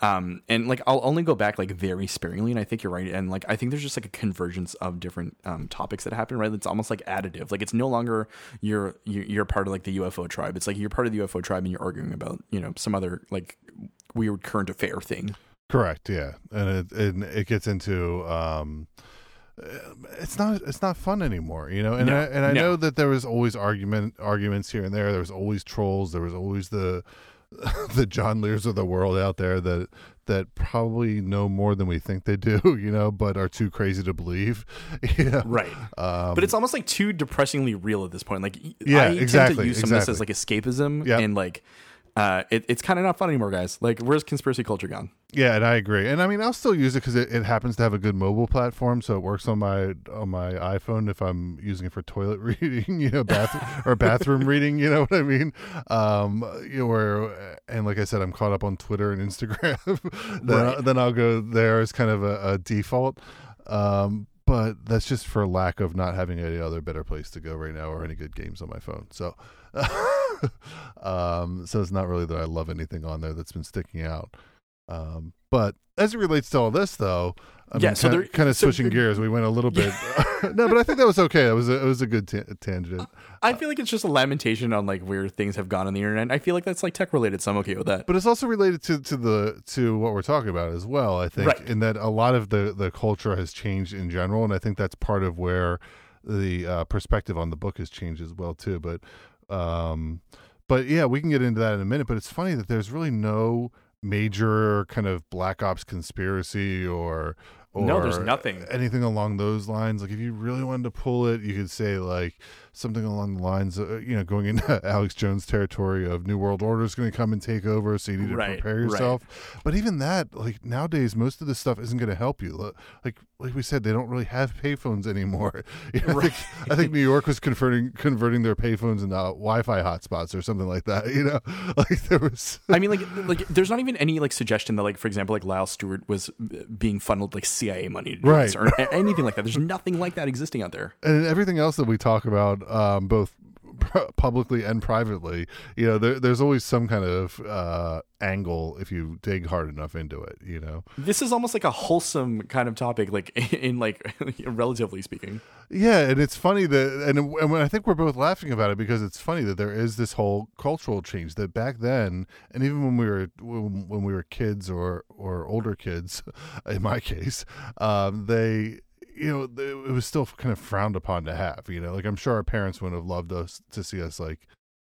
Um, and like I'll only go back like very sparingly, and I think you're right. And like I think there's just like a convergence of different um, topics that happen. Right, it's almost like additive. Like it's no longer you're you're part of like the UFO tribe. It's like you're part of the UFO tribe, and you're arguing about you know some other like weird current affair thing. Correct, yeah, and it and it gets into um, it's not it's not fun anymore, you know. And No, I, and I no. know that there was always argument arguments here and there. There was always trolls. There was always the the John Lears of the world out there that that probably know more than we think they do, you know, but are too crazy to believe. you know? Right. Um, but it's almost like too depressingly real at this point. Like, Yeah, I tend exactly, to use some of this as like escapism Yep. and like, uh, it, it's kind of not fun anymore, guys. Like, where's conspiracy culture gone? Yeah, and I agree. And I mean, I'll still use it because it, it happens to have a good mobile platform, so it works on my on my iPhone if I'm using it for toilet reading, you know, bath or bathroom reading. You know what I mean? Um, you know, where and like I said, I'm caught up on Twitter and Instagram. then, Right. I'll, then I'll go there as kind of a, a default. Um, but that's just for lack of not having any other better place to go right now or any good games on my phone. So, um, so it's not really that I love anything on there that's been sticking out. Um, but as it relates to all this, though, I Yeah, mean, so kind, there- kind of so switching gears, we went a little bit. no, but I think that was okay. It was a, it was a good ta- tangent. I feel like it's just a lamentation on like where things have gone on the internet. I feel like that's like tech related, so I'm okay with that. But it's also related to, to the to what we're talking about as well. I think Right. in that a lot of the the culture has changed in general, and I think that's part of where the uh, perspective on the book has changed as well too. But um, but yeah, we can get into that in a minute. But it's funny that there's really no major kind of black ops conspiracy or. Or No, there's nothing. anything along those lines. Like if you really wanted to pull it, you could say like something along the lines of you know going into Alex Jones territory of New World Order is going to come and take over, so you need to Right, prepare right. yourself. But even that, like nowadays, most of this stuff isn't going to help you. Like like we said, they don't really have payphones anymore. You know, I, think, I think New York was converting converting their payphones into Wi-Fi hotspots or something like that. You know, like there was. I mean, like, like there's not even any like suggestion that, like, for example, like Lyle Stuart was uh, being funneled like CIA money Right. or anything like that. There's nothing like that existing out there. and everything else that we talk about, um, both publicly and privately, you know, there, there's always some kind of uh, angle if you dig hard enough into it. You know, This is almost like a wholesome kind of topic, like in like relatively speaking. yeah, and it's funny that, and, and when I think we're both laughing about it because it's funny that there is this whole cultural change that back then, and even when we were when, when we were kids or or older kids, in my case, um, they. You know, it was still kind of frowned upon to have. You know, like I'm sure our parents wouldn't have loved us to see us like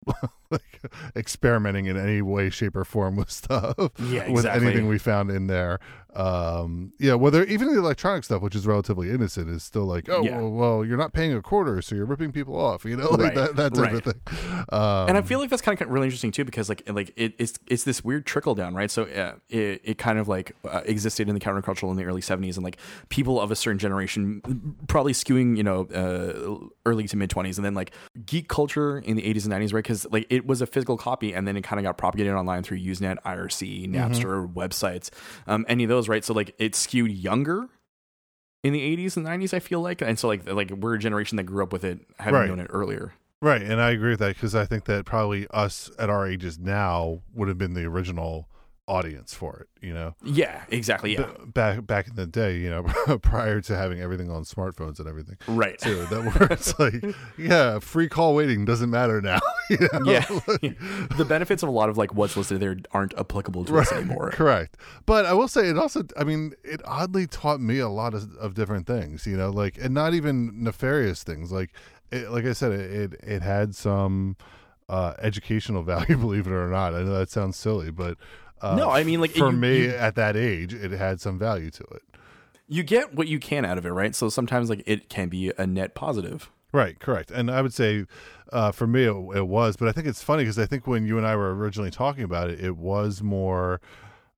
like experimenting in any way, shape, or form with stuff. Yeah, with anything we found in there. Um, yeah, whether even the electronic stuff, which is relatively innocent, is still like, oh, Yeah. well, well, you're not paying a quarter, so you're ripping people off. You know, like Right, that, that type of thing. Um, and I feel like that's kind of really interesting too, because like like it, it's it's this weird trickle down, right? So uh, it it kind of like uh, existed in the countercultural in the early '70s, and like people of a certain generation, probably skewing you know uh, early to mid 20s, and then like geek culture in the 80s and 90s, right? Because like it was a physical copy, and then it kind of got propagated online through Usenet, IRC, Napster, websites, um, any of those, right? So like it skewed younger. In the 80s and 90s, I feel like, and so like like we're a generation that grew up with it, having Right. known it earlier. right, and I agree with that because I think that probably us at our ages now would have been the original audience for it. You know, Yeah, exactly. Yeah, B- back back in the day, you know, prior to having everything on smartphones and everything. right. Too, that it's like, yeah, free call waiting doesn't matter now. you know? yeah. the benefits of a lot of like what's listed there aren't applicable to us anymore. Correct. But I will say it also I mean, it oddly taught me a lot of, of different things, you know, like and not even nefarious things. Like it, like I said, it, it it had some uh educational value, believe it or not. I know that sounds silly, but uh, No, I mean, like, for you- me you- at that age, it had some value to it. You get what you can out of it, right? So sometimes like it can be a net positive. Right, correct. And I would say uh, for me it, it was, but I think it's funny because I think when you and I were originally talking about it, it was more.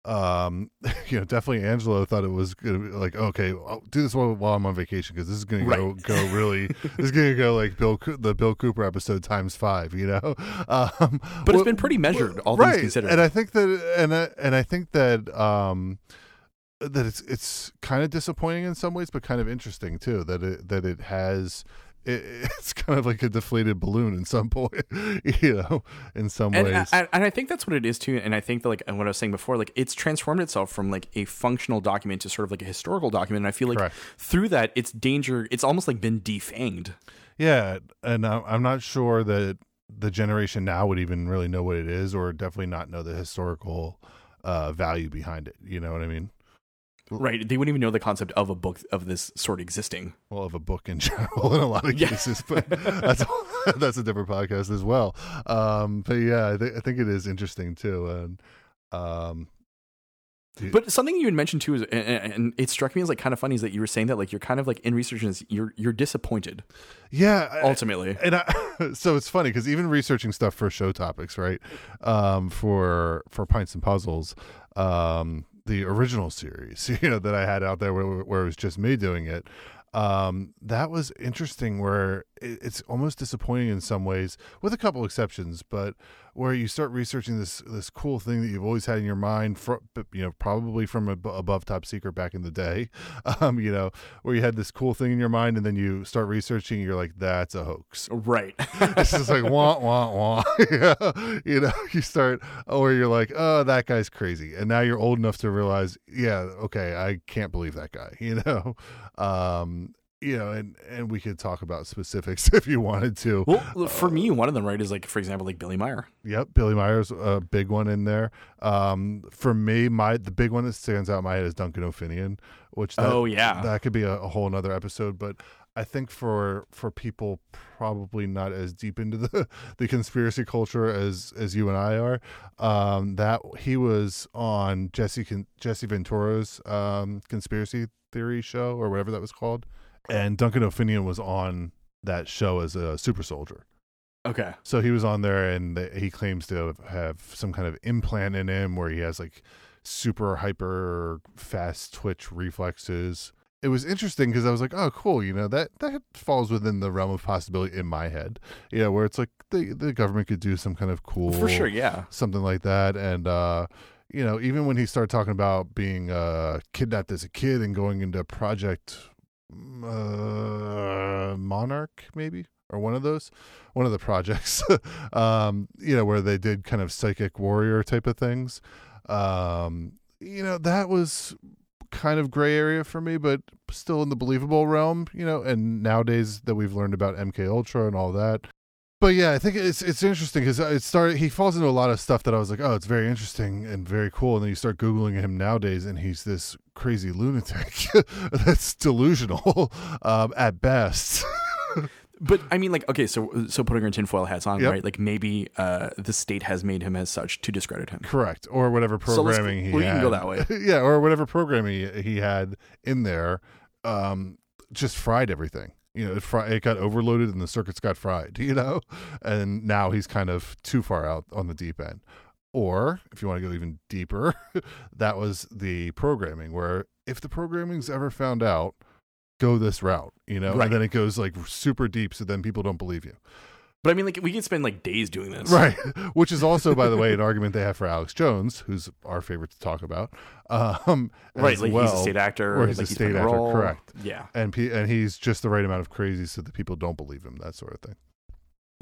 Um, you know, definitely Angelo thought it was gonna be like, okay, I'll do this while, while I'm on vacation because this is gonna go Right. go really, this is gonna go like Bill the Bill Cooper episode times five, you know. Um, But it's well- been pretty measured, all right. things considered. And I think that, and I, and I think that, um, that it's it's kind of disappointing in some ways, but kind of interesting too. That it that it has. It, it's kind of like a deflated balloon in some point, you know, in some and, ways. and, and I think that's what it is too. And I think that like and what I was saying before, like it's transformed itself from like a functional document to sort of like a historical document. And I feel like Correct. through that, it's danger. It's almost like been defanged. yeah, and I'm I'm not sure that the generation now would even really know what it is, or definitely not know the historical uh, value behind it. You know what I mean? Right. They wouldn't even know the concept of a book of this sort existing. well of a book in general in a lot of Yeah. cases but that's that's a different podcast as well um but yeah i, th- I think it is interesting too and um But something you had mentioned too is, and, and it struck me as like kind of funny is that you were saying that like you're kind of like in research is you're you're disappointed Yeah, I- ultimately. and I, so it's funny because even researching stuff for show topics, right? Um, for for pints and puzzles, um, the original series, you know, that I had out there where, where it was just me doing it. Um, that was interesting. Where it, it's almost disappointing in some ways, with a couple exceptions, but where you start researching this this cool thing that you've always had in your mind, fro- you know, probably from ab- above top secret back in the day, um, you know, where you had this cool thing in your mind, and then you start researching, and you're like, that's a hoax right. it's just like wah wah wah. yeah. You know, you start or you're like, oh, that guy's crazy, and now you're old enough to realize, yeah, okay, I can't believe that guy. You know, um, you know, and and we could talk about specifics if you wanted to. well, for me, one of them right is like for example like Billy Meier. Yep, Billy Meier's a big one in there. Um, for me, my the big one that stands out in my head is Duncan O'Finioan, which that, Oh, yeah. that could be a, a whole another episode. But I think for for people probably not as deep into the the conspiracy culture as as you and I are, um, that he was on Jesse Jesse Ventura's um, conspiracy theory show or whatever that was called, and Duncan O'Finioan was on that show as a super soldier. Okay. So he was on there, and th- he claims to have some kind of implant in him where he has like super hyper fast twitch reflexes. It was interesting because I was like, "Oh, cool!" You know that that falls within the realm of possibility in my head. You know, where it's like the the government could do some kind of cool For sure, yeah. something like that, and uh, you know, even when he started talking about being uh, kidnapped as a kid and going into Project uh, Monarch, maybe or one of those, one of the projects, um, you know, where they did kind of psychic warrior type of things. Um, you know, that was kind of gray area for me, but still in the believable realm, you know. And nowadays that we've learned about MK Ultra and all that, but yeah, I think it's it's interesting because it started. He falls into a lot of stuff that I was like, oh, it's very interesting and very cool. And then you start googling him nowadays, and he's this crazy lunatic that's delusional um, at best. But I mean, like, okay, so so putting our tinfoil hats on, Yep. right? Like maybe uh, the state has made him as such to discredit him. Correct, or whatever So programming he we had. can go that way. yeah, or whatever programming he, he had in there, um, just fried everything. You know, it, fri- it got overloaded and the circuits got fried. You know, and now he's kind of too far out on the deep end. Or if you want to go even deeper, that was the programming where if the programming's ever found out, go this route. You know, Right. and then it goes like super deep, so then people don't believe you. But I mean, like, we could spend like days doing this, Right. Which is also, by the way, an argument they have for Alex Jones, who's our favorite to talk about. Um, Right, like well. he's a state actor, or he's like a state actor, role. correct. Yeah, And pe- and he's just the right amount of crazy so that people don't believe him, that sort of thing.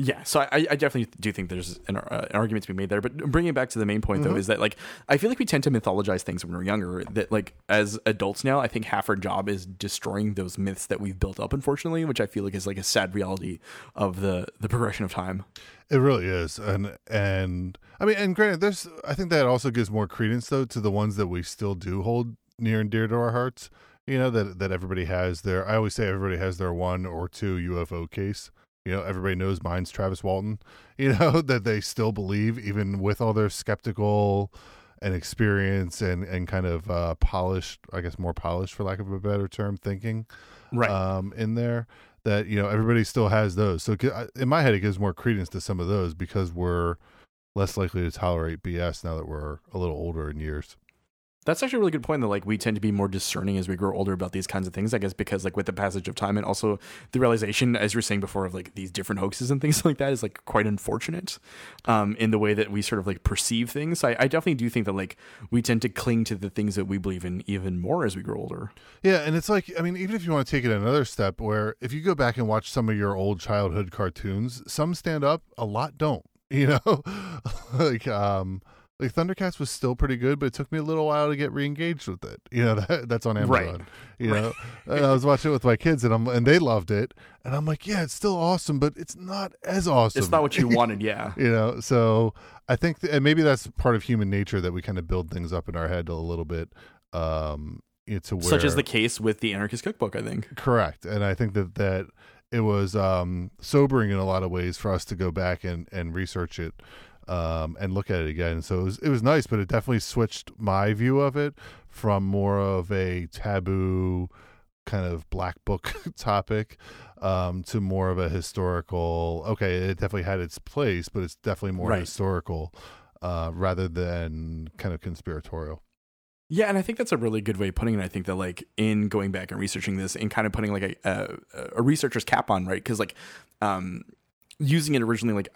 Yeah, so I, I definitely do think there's an, uh, an argument to be made there. But bringing it back to the main point, though, Mhm. is that like I feel like we tend to mythologize things when we're younger. That like as adults now, I think half our job is destroying those myths that we've built up, unfortunately, which I feel like is like a sad reality of the the progression of time. It really is, and and I mean, and granted, there's I think that also gives more credence though to the ones that we still do hold near and dear to our hearts. You know that that everybody has their. I always say everybody has their one or two UFO case. You know, everybody knows mine's Travis Walton. You know that they still believe even with all their skeptical and experience and and kind of uh, polished, I guess more polished for lack of a better term, thinking Right. um, in there that you know everybody still has those. So in my head, it gives more credence to some of those because we're less likely to tolerate BS now that we're a little older in years. That's actually a really good point. That like we tend to be more discerning as we grow older about these kinds of things. I guess because like with the passage of time and also the realization, as you were saying before, of like these different hoaxes and things like that is like quite unfortunate, um, in the way that we sort of like perceive things. I, I definitely do think that like we tend to cling to the things that we believe in even more as we grow older. Yeah, and it's like I mean, even if you want to take it another step, where if you go back and watch some of your old childhood cartoons, some stand up, a lot don't. You know, like um, like Thundercats was still pretty good, but it took me a little while to get re-engaged with it. You know, that, that's on Amazon. Right. You know, and I was watching it with my kids, and I'm and they loved it, and I'm like, yeah, it's still awesome, but it's not as awesome. It's not what you wanted, yeah. you know so i think th- and maybe that's part of human nature that we kind of build things up in our head a little bit um you know, to where Such as the case with the Anarchist Cookbook, I think. correct and i think that that it was um sobering in a lot of ways for us to go back and and research it um, and look at it again. So it was it was nice, but it definitely switched my view of it from more of a taboo kind of black book topic um, to more of a historical. Okay, it definitely had its place, but it's definitely more Right. historical uh, rather than kind of conspiratorial. Yeah, and I think that's a really good way of putting it. I think that like in going back and researching this and kind of putting like a a, a researcher's cap on, right? Because like um, using it originally like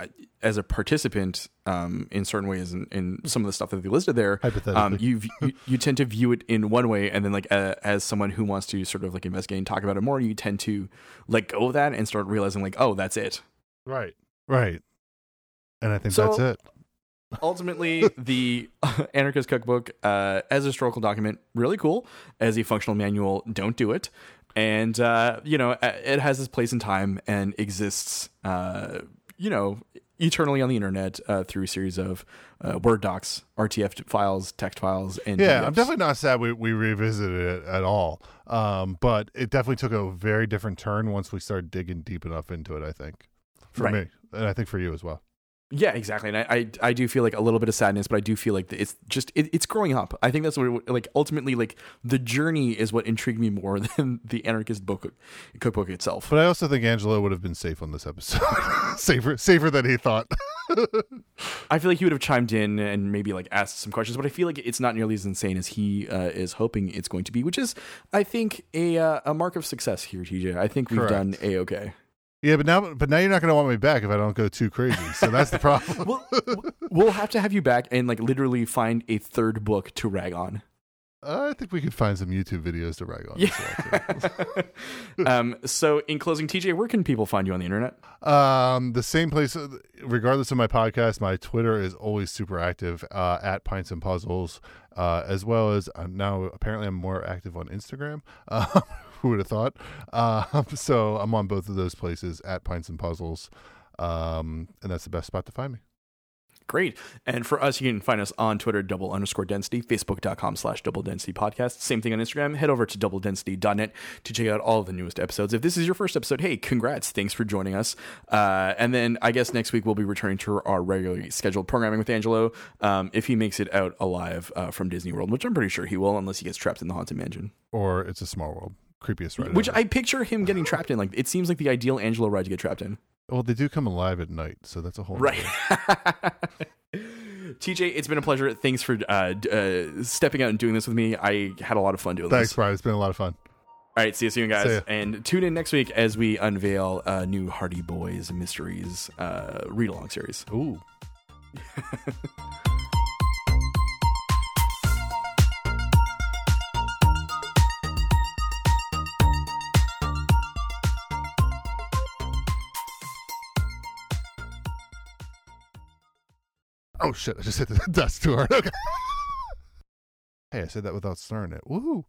as a participant um, in certain ways and in some of the stuff that they listed there, Hypothetically. um, you, you you tend to view it in one way, and then like uh, as someone who wants to sort of like investigate and talk about it more, you tend to let go of that and start realizing like, oh, that's it. Right. Right. And I think So- that's it. ultimately the anarchist cookbook uh, as a historical document really cool as a functional manual don't do it and uh, you know it has its place in time and exists uh, you know eternally on the internet uh, through a series of uh, word docs rtf files text files and Yeah, PDFs. I'm definitely not sad we, we revisited it at all. Um, but it definitely took a very different turn once we started digging deep enough into it, I think. For Right. me. And I think for you as well. Yeah, exactly. And I, I, I do feel like a little bit of sadness, but I do feel like it's just it, it's growing up. I think that's what it, like ultimately like the journey is what intrigued me more than the anarchist book cookbook itself. But I also think Angelo would have been safe on this episode. safer safer than he thought. I feel like he would have chimed in and maybe like asked some questions, but I feel like it's not nearly as insane as he uh, is hoping it's going to be, which is, I think, a uh, a mark of success here, TJ. I think we've Correct. done a okay. Yeah, but now but now you're not gonna want me back if I don't go too crazy. So that's the problem. We'll, we'll have to have you back and like literally find a third book to rag on. I think we could find some YouTube videos to rag on. well, um, so, in closing, TJ, where can people find you on the internet? Um, the same place, regardless of my podcast, my Twitter is always super active uh, at Pints and Puzzles, uh, as well as now apparently I'm more active on Instagram. Who would have thought? Uh, so I'm on both of those places at Pints and Puzzles, um, and that's the best spot to find me. Great. And for us, you can find us on Twitter, double underscore density, facebook.com slash double density podcast. Same thing on Instagram. Head over to doubledensity.net to check out all of the newest episodes. If this is your first episode, hey, congrats. Thanks for joining us. Uh, and then I guess next week we'll be returning to our regularly scheduled programming with Angelo um, if he makes it out alive uh, from Disney World, which I'm pretty sure he will, unless he gets trapped in the Haunted Mansion. Or it's a small world, creepiest ride. Which ever. I picture him getting trapped in. Like, it seems like the ideal Angelo ride to get trapped in. well, they do come alive at night, so that's a whole Right. TJ, it's been a pleasure. Thanks for uh, uh, stepping out and doing this with me. I had a lot of fun doing Thanks, this. Brian. It's been a lot of fun. All right, see you soon, guys. And tune in next week as we unveil a new Hardy Boys Mysteries uh, read along series. Ooh. Oh shit! I just hit the desk too hard. Okay. hey, I said that without slurring it. Woohoo!